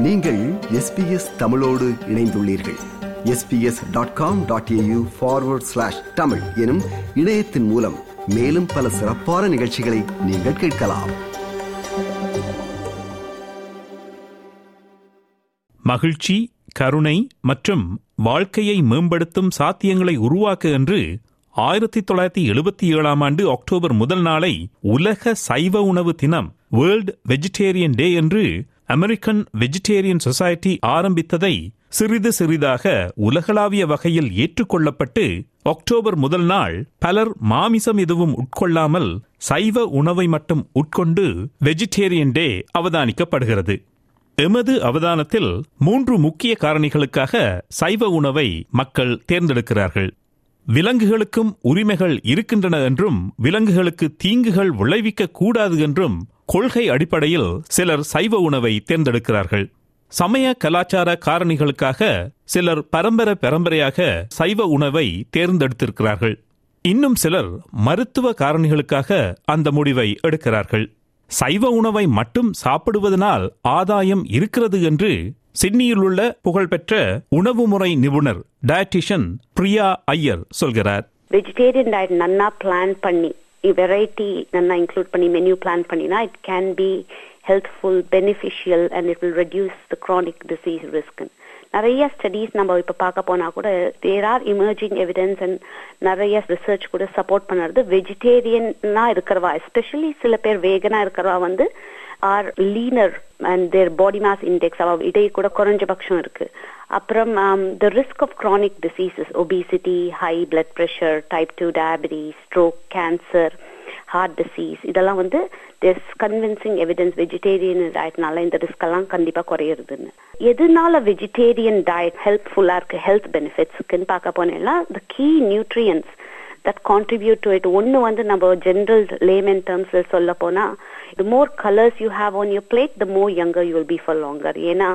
நீங்கள் எஸ்பிஎஸ் தமிழோடு இணைந்துள்ளீர்கள். SBS dot com dot AU forward slash Tamil எனும் இணையத்தின் மூலம் மேலும் பல சிறப்பான நிகழ்ச்சிகளை நீங்கள் கேட்கலாம். மகிழ்ச்சி கருணை மற்றும் வாழ்க்கையை மேம்படுத்தும் சாத்தியங்களை உருவாக்க என்று ஆயிரத்தி தொள்ளாயிரத்தி எழுபத்தி ஏழாம் ஆண்டு அக்டோபர் முதல் நாளை உலக சைவ உணவு தினம் வேர்ல்ட் வெஜிடேரியன் டே என்று அமெரிக்கன் வெஜிடேரியன் சொசைட்டி ஆரம்பித்ததை சிறிது சிறிதாக உலகளாவிய வகையில் ஏற்றுக்கொள்ளப்பட்டு அக்டோபர் முதல் நாள் பலர் மாமிசம் எதுவும் உட்கொள்ளாமல் சைவ உணவை மட்டும் உட்கொண்டு வெஜிடேரியன் டே அவதானிக்கப்படுகிறது. எமது அவதானத்தில் மூன்று முக்கிய காரணிகளுக்காக சைவ உணவை மக்கள் தேர்ந்தெடுக்கிறார்கள். விலங்குகளுக்கும் உரிமைகள் இருக்கின்றன என்றும் விலங்குகளுக்கு தீங்குகள் விளைவிக்க கூடாது என்றும் கொள்கை அடிப்படையில் சிலர் சைவ உணவை தேர்ந்தெடுக்கிறார்கள். சமய கலாச்சார காரணிகளுக்காக சிலர் பரம்பரை பரம்பரையாக சைவ உணவை தேர்ந்தெடுத்திருக்கிறார்கள். இன்னும் சிலர் மருத்துவ காரணிகளுக்காக அந்த முடிவை எடுக்கிறார்கள். சைவ உணவை மட்டும் சாப்பிடுவதனால் ஆதாயம் இருக்கிறது என்று சிட்னியில் உள்ள புகழ்பெற்ற உணவு முறை நிபுணர் டயட்டிஷியன் பிரியா ஐயர் சொல்கிறார். வெஜிடேரியன் டயட் நன்னா பிளான் பண்ணி வெரைட்டி நன்னா இன்க்ளூட் பண்ணி மெனு பிளான் பண்ணினா it can be healthful beneficial and it will reduce the chronic disease risk நிறைய ஸ்டடீஸ் நம்ம இப்போ பார்க்க போனா கூட there are emerging evidence and நிறைய ரிசர்ச் கூட சப்போர்ட் பண்ணுறது வெஜிடேரியனா இருக்கிறவா? எஸ்பெஷலி சில பேர் வேகனா இருக்கிறவா வந்து are leaner and their body mass index அவள் இடை கூட குறைஞ்சபட்சம் இருக்கு. அப்புறம் the risk of chronic diseases obesity high blood pressure type two diabetes stroke cancer heart disease இதெல்லாம் வந்து திஸ் கன்வின்சிங் எவிடன்ஸ் வெஜிடேரியன் டயட்னால இந்த ரிஸ்க் எல்லாம் கண்டிப்பா குறையுறதுன்னு. எதனால வெஜிடேரியன் டயட் ஹெல்ப்ஃபுல்லா இருக்கு ஹெல்த் பெனிஃபிட்ஸ்க்குன்னு பார்க்க போனேன்னா the key nutrients that contribute to it ஒன்று வந்து நம்ம ஜென்ரல் லேமன் டேர்ம்ஸ்ல சொல்ல போனா the more colours you have on your plate the more younger you will be for longer ஏன்னா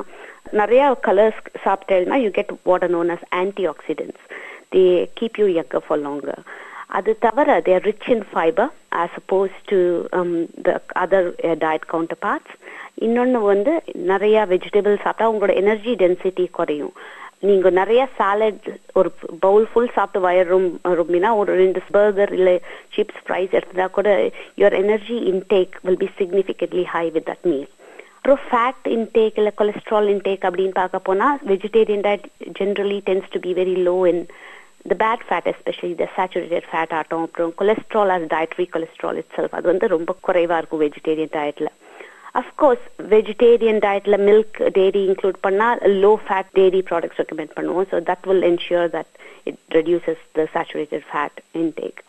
நிறைய colours சாப்பிட்டேன்னா you get what known as antioxidants they keep you younger for longer அது தவிர they're rich in fibre as opposed to the other diet counterparts இன்னொன்று வந்து நிறைய vegetable சாப்பிட்டா உங்களோட energy density குறையும். நீங்க நிறைய சாலட் ஒரு பவுல் ஃபுல் சாப்பிட்டு வயர் ரொம்பினா ஒரு ரெண்டு பர்கர் இல்லை சிப்ஸ் ஃப்ரைஸ் எடுத்தா கூட your energy intake will be significantly high with that meal அப்புறம் ஃபேட் இன்டேக் இல்லை கொலஸ்ட்ரால் இன்டேக் அப்படின்னு பார்க்க போனா vegetarian diet generally tends to be very low in the bad fat especially the saturated fat ஆட்டம். அப்புறம் cholesterol or dietary cholesterol itself அது வந்து ரொம்ப குறைவா இருக்கும் வெஜிடேரியன் டயட்ல அஃப்கோர்ஸ் வெஜிடேரியன் டயட்ல மில்க் டெய்ரி இன்க்ளூட் பண்ணால் low fat dairy products recommend பண்ணுவோம். So that will ensure that it reduces the saturated fat intake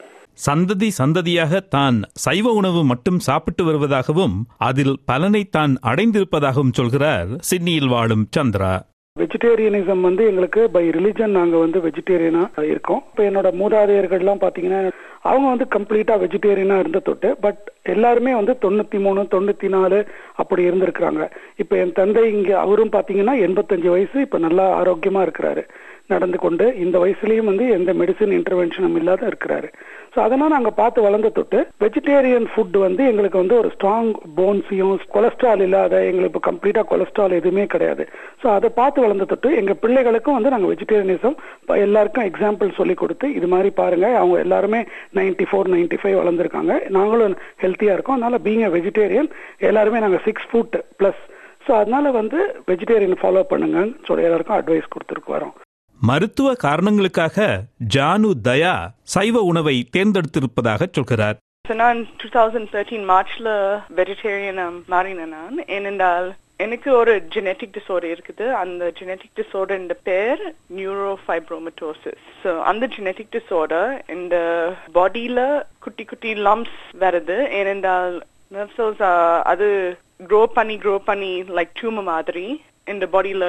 சந்ததி சந்ததியாக தான் சைவ உணவு மட்டும் சாப்பிட்டு வருவதாகவும் அதில் பலனை தான் அடைந்திருப்பதாகவும் சொல்கிறார் சிட்னியில் வாழும் சந்திரா. வெஜிடேரியனிசம் வந்து எங்களுக்கு பை ரிலிஜன் நாங்க வந்து வெஜிடேரியனா இருக்கோம். இப்போ என்னோட மூதாதையர்கள்லாம் பாத்தீங்கன்னா அவங்க வந்து கம்ப்ளீட்டா வெஜிடேரியனா இருந்த தொட்டு பட் எல்லாருமே வந்து தொண்ணூத்தி மூணு தொண்ணூத்தி நாலு அப்படி இருந்திருக்கிறாங்க. இப்ப என் தந்தை இங்க அவரும் பாத்தீங்கன்னா எண்பத்தஞ்சு வயசு இப்ப நல்லா ஆரோக்கியமா இருக்கிறாரு. நடந்து கொண்டு இந்த வயசுலயும் வந்து எந்த மெடிசின் இன்டர்வென்ஷனும் இல்லாத இருக்கிறாரு. ஸோ அதெல்லாம் நாங்கள் பார்த்து வளர்ந்த தொட்டு வெஜிடேரியன் ஃபுட் வந்து எங்களுக்கு வந்து ஒரு ஸ்ட்ராங் போன்ஸையும் கொலஸ்ட்ரால் இல்லாத எங்களுக்கு இப்போ கம்ப்ளீட்டாக கொலஸ்ட்ரால் எதுவுமே கிடையாது. ஸோ அதை பார்த்து வளர்ந்த தொட்டு எங்கள் பிள்ளைகளுக்கும் வந்து நாங்கள் வெஜிடேரியனிசம் எல்லாருக்கும் எக்ஸாம்பிள் சொல்லி கொடுத்து இது மாதிரி பாருங்க அவங்க எல்லாருமே நைன்டி ஃபோர் நைன்டி ஃபைவ் வளர்ந்துருக்காங்க. நாங்களும் ஹெல்த்தியாக இருக்கோம். அதனால பீங் எ வெஜிடேரியன் எல்லாருமே நாங்கள் சிக்ஸ் ஃபுட் ப்ளஸ் ஸோ அதனால வந்து வெஜிடேரியன் ஃபாலோ பண்ணுங்கன்னு சொல்லி எல்லாருக்கும் அட்வைஸ் கொடுத்துருக்கு வரோம். மருத்துவ காரணங்களுக்காக ஜானு தயா சைவ உணவை தேர்ந்தெடுத்திருப்பதாக சொல்கிறார். நான் டூ தௌசண்ட் தேர்ட்டீன் மார்ச்ல வெஜிடேரியன் மாறினேன் நான் ஏனென்றால் எனக்கு ஒரு ஜெனட்டிக் டிசார்டர் இருக்குது. அந்த ஜெனட்டிக் டிசார்டர் இந்த பேர் நியூரோ ஃபைப்ரோமட்டோசிஸ் ஸோ அந்த ஜெனட்டிக் டிசார்டர் இந்த பாடியில குட்டி குட்டி லம்ப்ஸ் வருது. ஏனென்றால் நர்சல்ஸ் அது க்ரோ பண்ணி க்ரோ பண்ணி லைக் டியூமர் மாதிரி இந்த பாடியில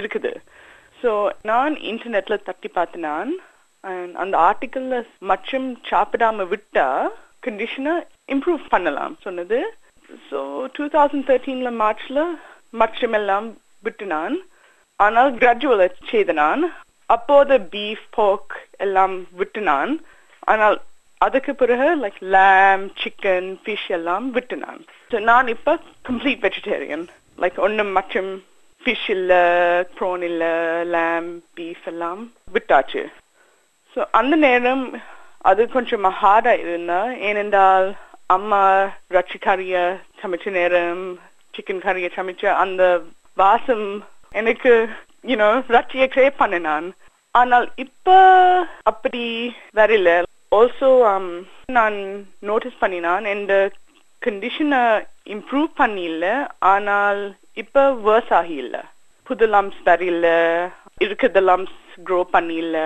இருக்குது. ஸோ நான் இன்டர்நெட்ல தட்டி பார்த்தேன் அந்த ஆர்டிக்கல்ல மச்சம் சாப்பிடாம விட்டா கண்டிஷனை இம்ப்ரூவ் பண்ணலாம் சொன்னது. ஸோ டூ தௌசண்ட் தேர்ட்டீன்ல மார்ச்ல மச்சம் எல்லாம் விட்டு நான் ஆனால் கிராஜுவல் செய்த நான். அப்போது பீஃப் போக் எல்லாம் விட்டு நான் ஆனால் அதுக்கு பிறகு லைக் லேம் சிக்கன் ஃபிஷ் எல்லாம் விட்டு நான் So, நான் இப்போ கம்ப்ளீட் வெஜிடேரியன் லைக் ஒன்றும் மற்றும் ஃபிஷ் இல்லை ப்ரோன் இல்ல லேம் பீஃப் எல்லாம் விட்டாச்சு. ஸோ அந்த நேரம் அது கொஞ்சம் ஹார்டா இருந்தா ஏனென்றால் அம்மா ரச்சி கறிய சமைச்ச நேரம் சிக்கன் கறிய சமைச்ச அந்த வாசம் எனக்கு யூனோ ரச்சியை கிரேப் நான் ஆனால் இப்ப அப்படி வரல. ஆல்சோ um, நான் நோட்டீஸ் பண்ணினான். இந்த கண்டிஷனை இம்ப்ரூவ் பண்ணியில்ல ஆனால் இப்ப வேர்ஸ் ஆகியில்ல புது லம்ஸ் வரையில இருக்கிற லம்ஸ் க்ரோ பண்ணியில்ல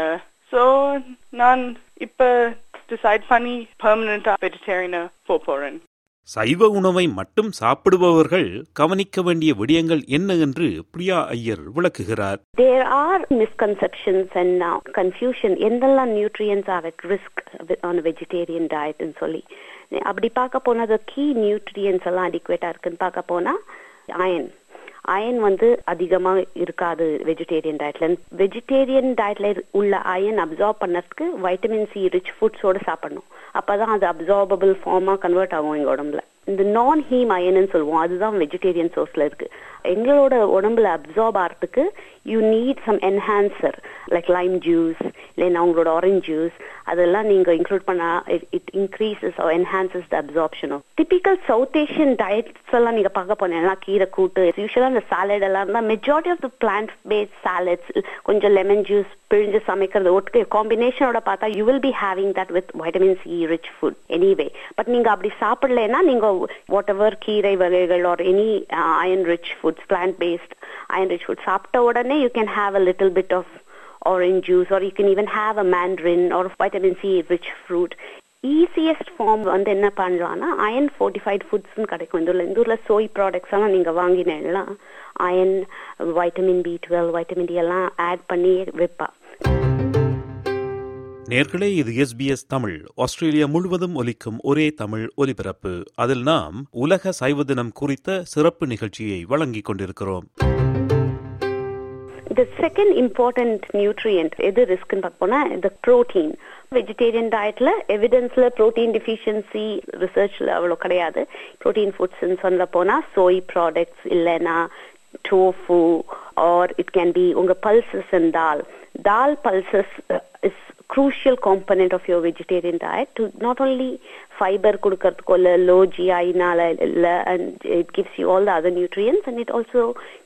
ஸோ நான் இப்ப டிசைட் பண்ணி பெர்மனண்டா வெஜிடேரியனா போக போறேன். சைவ உணவை மட்டும் சாப்பிடுபவர்கள் கவனிக்க வேண்டிய விடயங்கள் என்ன என்று பிரியா ஐயர் விளக்குகிறார். There are misconceptions and uh, confusion. எந்தெல்லாம் nutrients are at risk with- on a vegetarian diet ன்னு சொல்லி. அப்படி பார்க்க போனா the key nutrients எல்லாம் adequate இருக்குன்னு பார்க்க போனா iron. அயன் வந்து அதிகமா இருக்காது வெஜிடேரியன் டயட்ல வெஜிடேரியன் டயட்ல உள்ள அயன் அப்சார்ப் பண்ணறதுக்கு வைட்டமின் சி ரிச் ஃபுட்ஸோட சாப்பிடணும். அப்பதான் அது அப்சார்பபிள் ஃபார்மா கன்வெர்ட் ஆகும் எங்க உடம்புல. இந்த நான் ஹீம் அயன்னு சொல்லுவோம். அதுதான் வெஜிடேரியன் சோர்ஸ்ல இருக்கு. எங்களோட உடம்புல அப்சார்ப் ஆகிறதுக்கு you need some enhancer like lime juice இல்லைன்னா உங்களோட ஆரஞ்ச் ஜூஸ் அதெல்லாம் நீங்க இன்க்ளூட் பண்ணா it increases or enhances the absorption typical South Asian diets எல்லாம் நீங்க பார்க்க போனீங்கன்னா கீரை கூட்டு யூஸ்வலா அந்த சாலட் எல்லாம் இருந்தால் majority of the plant based salads கொஞ்சம் லெமன் ஜூஸ் பிழிஞ்சு சமைக்கிறது ஒட்டுக்கு காம்பினேஷனோட பார்த்தா you will be having that with vitamin C rich food anyway but நீங்க அப்படி சாப்பிடலைன்னா நீங்க வாட் எவர் கீரை வகைகள் are any iron rich foods plant based iron rich food சாப்பிட்ட உடனே you can have a little bit of orange juice or you can even have a mandarin or vitamin C rich fruit easiest form வந்து என்ன பண்ணலாம்னா iron fortified ஃபுட்ஸ்னு கிடைக்கும் இந்த ஊர்ல இந்த ஊர்ல சோய் ப்ராடக்ட்ஸ் எல்லாம் நீங்க வாங்கினீங்கன்னா iron vitamin B twelve vitamin D எல்லாம் ஆட் பண்ணி வைப்பா நேர்களே இது எஸ்பிஎஸ் தமிழ். ஆஸ்திரேலியா முழுவதும் ஒலிக்கும் ஒரே தமிழ் ஒலிபரப்பு. அதில் நாம் உலக சைவ தினம் குறித்த சிறப்பு நிகழ்ச்சியை வழங்கிக் கொண்டிருக்கிறோம். The second important nutrient எது ரிஸ்க்னு பார்க்க போனா இந்த புரோட்டீன் வெஜிடேரியன் டயட்ல எவிடன்ஸ்ல புரோட்டீன் டிஃபிஷியன்சி ரிசர்ச்ல அவ்வளோ கிடையாது. புரோட்டீன் ஃபுட்ஸ்ன்னு சொல்ல போனா சோய் ப்ராடக்ட்ஸ் இல்லைன்னா tofu or it can be உங்க pulses and dal dal pulses is crucial component of your vegetarian diet to not only fiber கொடுக்கறதுக்கோ இல்ல low GI னால இல்ல and it gives you all the other nutrients and it also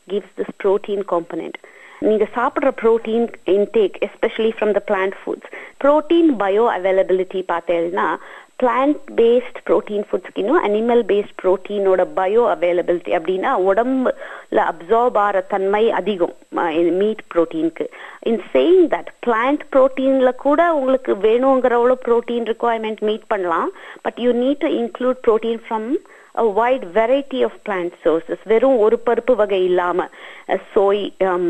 gives this protein component. நீங்க சாப்பிடுற protein intake especially from the plant foods protein bioavailability பார்த்தேன்னா plant based protein ஃபுட்ஸ்க்கு இன்னும் animal based ப்ரோட்டீனோட bioavailability அப்படின்னா உடம்புல absorb ஆகிற தன்மை அதிகம் மீட் புரோட்டீனுக்கு இன் சேயிங் தட் பிளான்ட் புரோட்டீன்ல கூட உங்களுக்கு வேணுங்கிறவளோட ப்ரோட்டீன் ரிக்குவயர்மெண்ட் மீட் பண்ணலாம் but you need to include protein from a wide variety of plant sources. வெறும் ஒரு பருப்பு வகை இல்லாம சோய் um,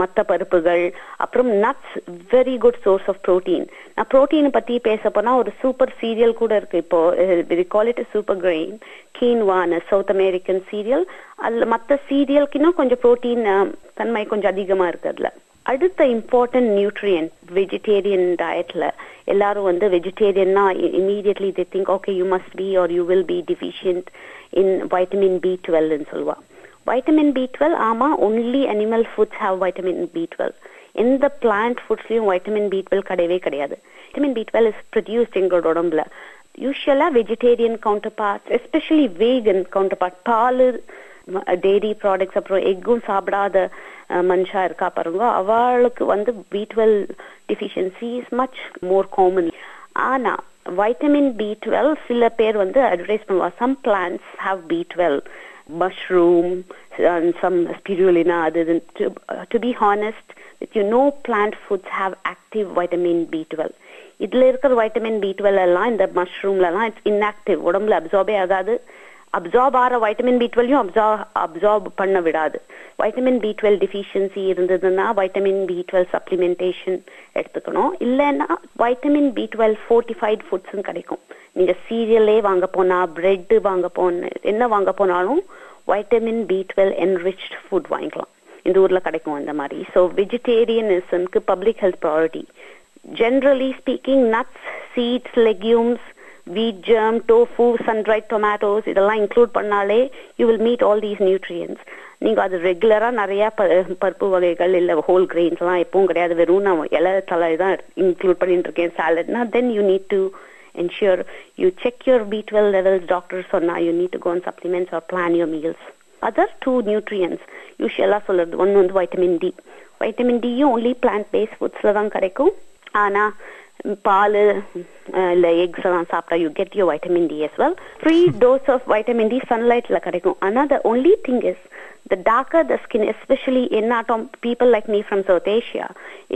மத்த பருப்புகள் அப்புறம் nuts very good source of protein நான் புரோட்டீன் பத்தி பேச போனா ஒரு சூப்பர் சீரியல் கூட இருக்கு. இப்போ கால் இட் சூப்பர் கிரெயின் கீன்வான சவுத் அமெரிக்கன் சீரியல் அதுல மத்த சீரியலுக்கு இன்னும் கொஞ்சம் புரோட்டீன் தன்மை கொஞ்சம் அதிகமா இருக்கு அதுல. அடுத்த இம்பார்ட்டன்ட் நியூட்ரியன்ட் வெஜிடேரியன் டயட்ல எல்லாரும் வந்து வெஜிடேரியன்னா immediately they think okay you must be or you will be deficient in vitamin B டுவெல்னு சொல்லுவா. வைட்டமின் பி டுவெல் ஆமா only animal foods have vitamin B twelve எந்த பிளான்ட் ஃபுட்ஸ்லயும் வைட்டமின் பி டுவெல் கிடையவே கிடையாது. Vitamin B twelve is produced எங்களோட உடம்புல. Usually vegetarian counterpart especially vegan counterpart பால் dairy products அப்புறம் எக்கும் சாப்பிடாத மனுஷா இருக்கா பாருங்க. அவளுக்கு வந்து B twelve deficiency is much more common ஆனா வைட்டமின் பி டுவெல் சில பேர் வந்து அட்வர்டைஸ் பண்ணுவா. Some plants have B twelve mushroom some spirulina அது to be honest with you no plant foods have active vitamin B twelve இதுல இருக்கிற vitamin B twelve எல்லாம் இந்த மஷ்ரூம்ல எல்லாம் இட்ஸ் இன்ஆக்டிவ் உடம்புல அப்சார்பே ஆகாது. அப்சார்ப் ஆகிற வைட்டமின் பி டுவெல்லையும் அப்சார்ப் அப்சார்ப் பண்ண விடாது. வைட்டமின் பி டுவெல் டிஃபிஷியன்சி இருந்ததுன்னா வைட்டமின் பி டுவெல் சப்ளிமெண்டேஷன் எடுத்துக்கணும். இல்லைன்னா வைட்டமின் பி டுவெல் ஃபோர்ட்டிஃபைட் ஃபுட்ஸும் கிடைக்கும். நீங்க சீரியலே வாங்க போனா பிரெட்டு வாங்க போன என்ன வாங்க போனாலும் vitamin B twelve enriched food வாங்கிக்கலாம். இந்த ஊரில் கிடைக்கும் அந்த மாதிரி. So வெஜிடேரியனிசம்க்கு public health priority generally speaking nuts seeds legumes wheat germ tofu sundried tomatoes இதெல்லாம் இன்க்ளூட் பண்ணாலே you will meet all these nutrients நீங்க அது ரெகுலரா நிறைய ப- பருப்பு வகைகள் இல்ல ஹோல் கிரெயின்ஸ்லாம் எப்பவும் கிடையாது. வெறும் நான் இலை தலை தான் இன்க்ளூட் பண்ணிட்டு இருக்கேன் சாலட்னா then you need to ensure you check your B12 levels. Doctor சொன்னா you need to go on supplements or plan your meals. Other two nutrients usually சொல்றது. வந்து வைட்டமின் டி வைட்டமின் டியும் ஒன்லி பிளான்ட் பேஸ்ட் ஃபுட்ஸில் தான் கிடைக்கும். ஆனா பால் இல்ல X எல்லாம் சாப்பிட்டா you get you vitamin D as well free dose of vitamin D சன்லைட்ல கிடைக்கும் ஆனா the only thing is the darker the skin, especially in atom people like me from South Asia,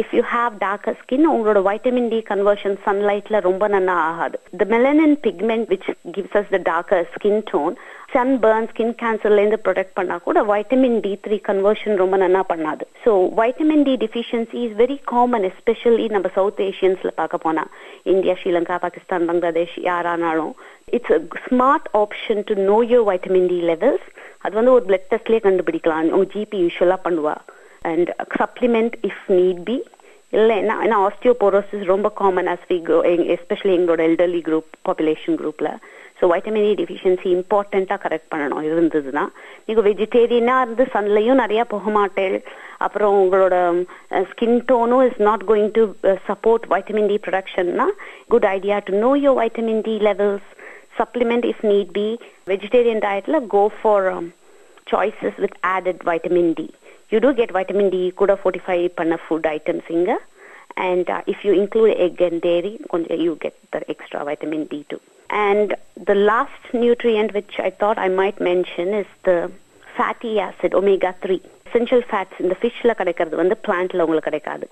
if you have darker skin, உங்களோட vitamin D conversion sunlightல ரொம்ப நன்னா ஆகாது. The melanin pigment which gives us the darker skin tone, sunburn, skin cancerல இருந்து protect பண்ணா கூட vitamin D3 conversion ரொம்ப நல்லா பண்ணாது. So vitamin D deficiency is very common especially நம்ம சவுத் Asiansல பார்க்க போனா. India, Sri Lanka, Pakistan, Bangladesh யாரானாலும் it's a smart option to know your vitamin D levels அது வந்து ஒரு பிளட் டெஸ்ட்லயே கண்டுபிடிக்கலாம். உங்க ஜிபி யூஸ்வலா பண்ணுவா. And supplement if need be இல்ல என்ன ஏன்னா ஆஸ்டியோபோரோசிஸ் ரொம்ப காமன் அஸ் வி எஸ்பெஷலி எங்களோட எல்டர்லி குரூப் பாப்புலேஷன் குரூப்ல ஸோ வைட்டமின் டி டிஃபிஷியன்சி இம்பார்ட்டண்ட்டாக கரெக்ட் பண்ணணும் இருந்ததுன்னா நீங்கள் வெஜிடேரியனாக இருந்து சன்லையும் நிறையா போக மாட்டேன் அப்புறம் உங்களோட skin டோனும் is not going to support vitamin D ப்ரொடக்ஷன்னா good idea to know your vitamin D levels supplement if need be. Vegetarian diet, la, go for um, choices with added vitamin D. You do get vitamin D, kuda 45 panna food items inga. And uh, if you include egg and dairy, konja you get the extra vitamin D too. And the last nutrient which I thought I might mention is the fatty acid, omega 3. Essential fats இந்த ஃபிஷ்ல கிடைக்கிறது வந்து பிளான்ட்ல உங்களுக்கு கிடைக்காது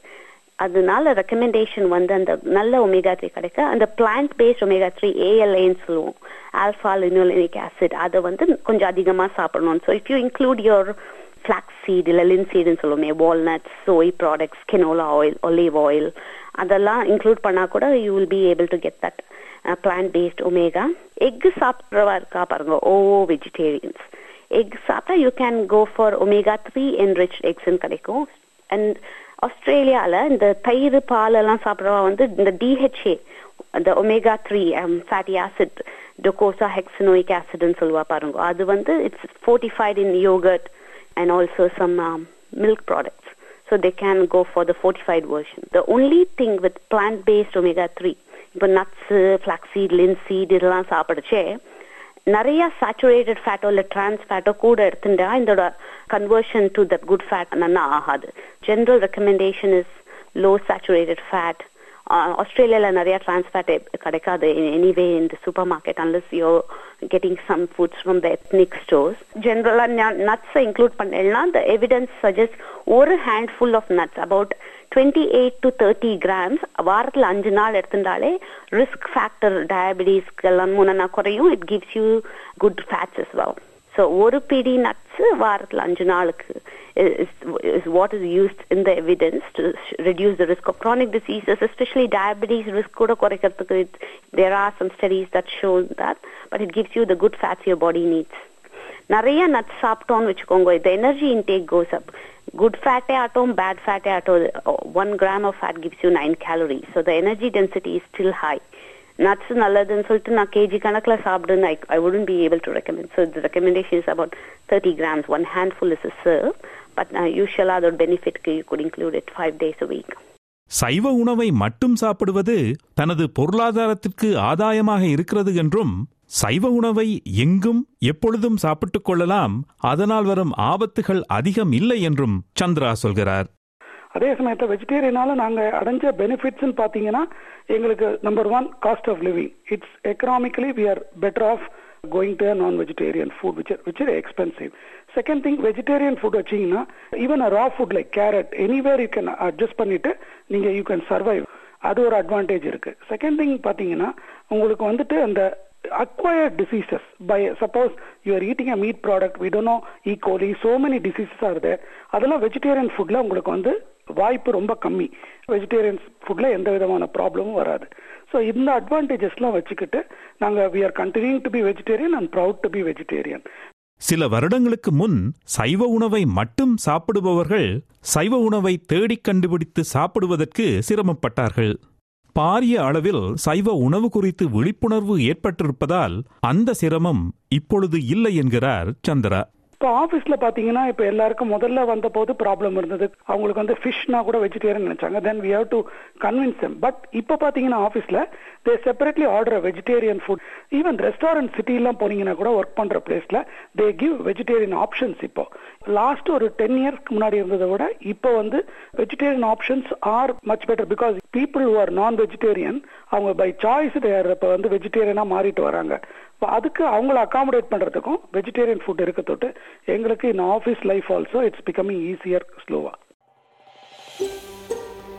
அதனால recommendation வந்து அந்த நல்ல omega three கிடைக்க அந்த பிளான்ட் பேஸ்ட் ஒமேகா த்ரீ ஏஎல்ஏன்னு சொல்லுவோம் ஆல்ஃபா லினோலினிக் ஆசிட் அதை வந்து கொஞ்சம் அதிகமாக சாப்பிடணும் so if you include your flax seed இல்லை லின்சீடுன்னு சொல்லுவோமே walnuts soy products canola oil olive oil அதெல்லாம் இன்க்ளூட் பண்ணால் கூட you will be able to get that plant based omega egg சாப்பிட்றவா இருக்கா பாருங்க ஓ வெஜிடேரியன்ஸ் எக் சாப்பிட்டா you can go for omega three enrich எக்ஸ்ன்னு கிடைக்கும். அண்ட் ஆஸ்திரேலியால இந்த தயிர் பால் எல்லாம் சாப்பிட்றவா வந்து இந்த டிஹெச்ஏ அந்த omega three fatty acid docosahexaenoic ஆசிட்னு சொல்லுவா பாருங்க. அது வந்து it's fortified in yoghurt and also some milk products so they can go for the fortified version the only thing with plant based omega three இப்போ nuts flaxseed linseed இதெல்லாம் சாப்பிடுச்சே நிறைய saturated ஃபேட்டோ இல்லை trans ஃபேட்டோ கூட எடுத்துட்டா இதோட conversion to that good fat நல்லா ஆகாது. General recommendation is low saturated fat ஆஸ்திரேலியாவில் நிறைய டிரான்ஸ் ஃபேட் கிடைக்காது. எனிவே இந்த supermarket unless you're getting some foods from the ethnic stores ஜென்ரலா நட்ஸை இன்க்ளூட் பண்ணலன்னா த எவிடன்ஸ் சஜஸ்ட் ஒரு handful of nuts about twenty eight to thirty grams வாரத்தில் அஞ்சு நாள் எடுத்துட்டாலே ரிஸ்க் ஃபேக்டர் டயபிட்டிஸ்க்கு எல்லாம் முன்னா குறையும். It gives you good fats is well so ஒரு பிடி நட்ஸ் வாரத்தில் அஞ்சு நாளுக்கு is what is used in the evidence to reduce the risk of chronic diseases especially diabetes risk கூட குறைக்கிறதுக்கு there are some studies that show that but it gives you the good fats your body needs நிறைய nuts சாப்பிட்டோம்னு வச்சுக்கோங்க இந்த energy intake goes up good ஃபேட்டே ஆட்டும் bad ஃபேட்டே ஆட்டும் one gram of fat gives you nine calorie so the energy density is still high nuts நல்லதுன்னு சொல்லிட்டு நான் கேஜி கணக்கில் சாப்பிடுன்னு I I wouldn't be able to recommend so இது recommendation is about thirty grams one handful is serve but யூஸ்வலாக அதோட பெனிஃபிட்க்கு you could include it five days a week சைவ உணவை மட்டும் சாப்பிடுவது தனது பொருளாதாரத்திற்கு ஆதாயமாக இருக்கிறது என்றும் சைவ உணவை எங்கும் எப்பொழுதும் சாப்பிட்டுக் கொள்ளலாம் அதனால் வரும் ஆபத்துகள் அதிகம் இல்லை என்றும் சந்திரா சொல்கிறார். அதே சமயத்தில் வெஜிடேரியனால நாங்கள் அடைஞ்ச பெனிஃபிட்ஸ்னு பார்த்தீங்கன்னா எங்களுக்கு number one cost of living it's economically we are better off going to non vegetarian food which which is expensive second thing vegetarian food வச்சீங்கன்னா even raw food like carrot anywhere you can adjust பண்ணிட்டு நீங்க you can survive அது ஒரு advantage இருக்கு. Second thing பாத்தீங்கன்னா உங்களுக்கு வந்துட்டு அந்த acquired diseases by suppose you are eating a meat product we don't know E. coli so many diseases are there. அதெல்லாம் வெஜிடேரியன் ஃபுட்ல உங்களுக்கு வந்து வாய்ப்பு ரொம்ப கம்மி. வெஜிடேரியன்ஸ் ஃபுட்டில் எந்த விதமான ப்ராப்ளமும் வராது. ஸோ இந்த அட்வான்டேஜஸ்லாம் வச்சுக்கிட்டு நாங்கள் we are continuing to be vegetarian and proud to be vegetarian சில வருடங்களுக்கு முன் சைவ உணவை மட்டும் சாப்பிடுபவர்கள் சைவ உணவை தேடிக் கண்டுபிடித்து சாப்பிடுவதற்கு சிரமப்பட்டார்கள். பாரிய அளவில் சைவ உணவு குறித்து விழிப்புணர்வு ஏற்பட்டிருப்பதால் அந்த சிரமம் இப்பொழுது இல்லை என்கிறார் சந்திரா. இப்போ ஆஃபீஸ்ல பாத்தீங்கன்னா இப்போ எல்லாருக்கும் முதல்ல வந்த போது ப்ராப்ளம் இருந்தது. அவங்களுக்கு வந்து ஃபிஷ்னா கூட வெஜிடேரியன் நினைச்சாங்க. Then we have to convince them but இப்போ பாத்தீங்கன்னா ஆஃபீஸ்ல they separately order vegetarian food even restaurant சிட்டிலாம் போனீங்கன்னா கூட ஒர்க் பண்ற பிளேஸ்ல தே கிவ் வெஜிடேரியன் ஆப்ஷன்ஸ் இப்போ. லாஸ்ட் ஒரு டென் இயர்ஸ்க்கு முன்னாடி இருந்ததை விட இப்போ வந்து vegetarian options are much better because people who are non vegetarian அவங்க பை சாய்ஸ் இப்போ வந்து வெஜிடேரியனாக மாறிட்டு வராங்க. இப்போ அதுக்கு அவங்கள அகாமடேட் பண்ணுறதுக்கும் வெஜிடேரியன் ஃபுட் இருக்க தொட்டு எங்களுக்கு in office life also it's becoming easier ஸ்லோவா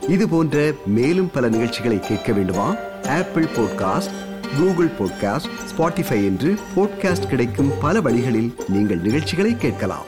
இது போன்ற மேலும் பல நிகழ்ச்சிகளை கேட்க வேண்டுமா? Apple podcast Google podcast Spotify என்று பாட்காஸ்ட் கிடைக்கும் பல வழிகளில் நீங்கள் நிகழ்ச்சிகளை கேட்கலாம்.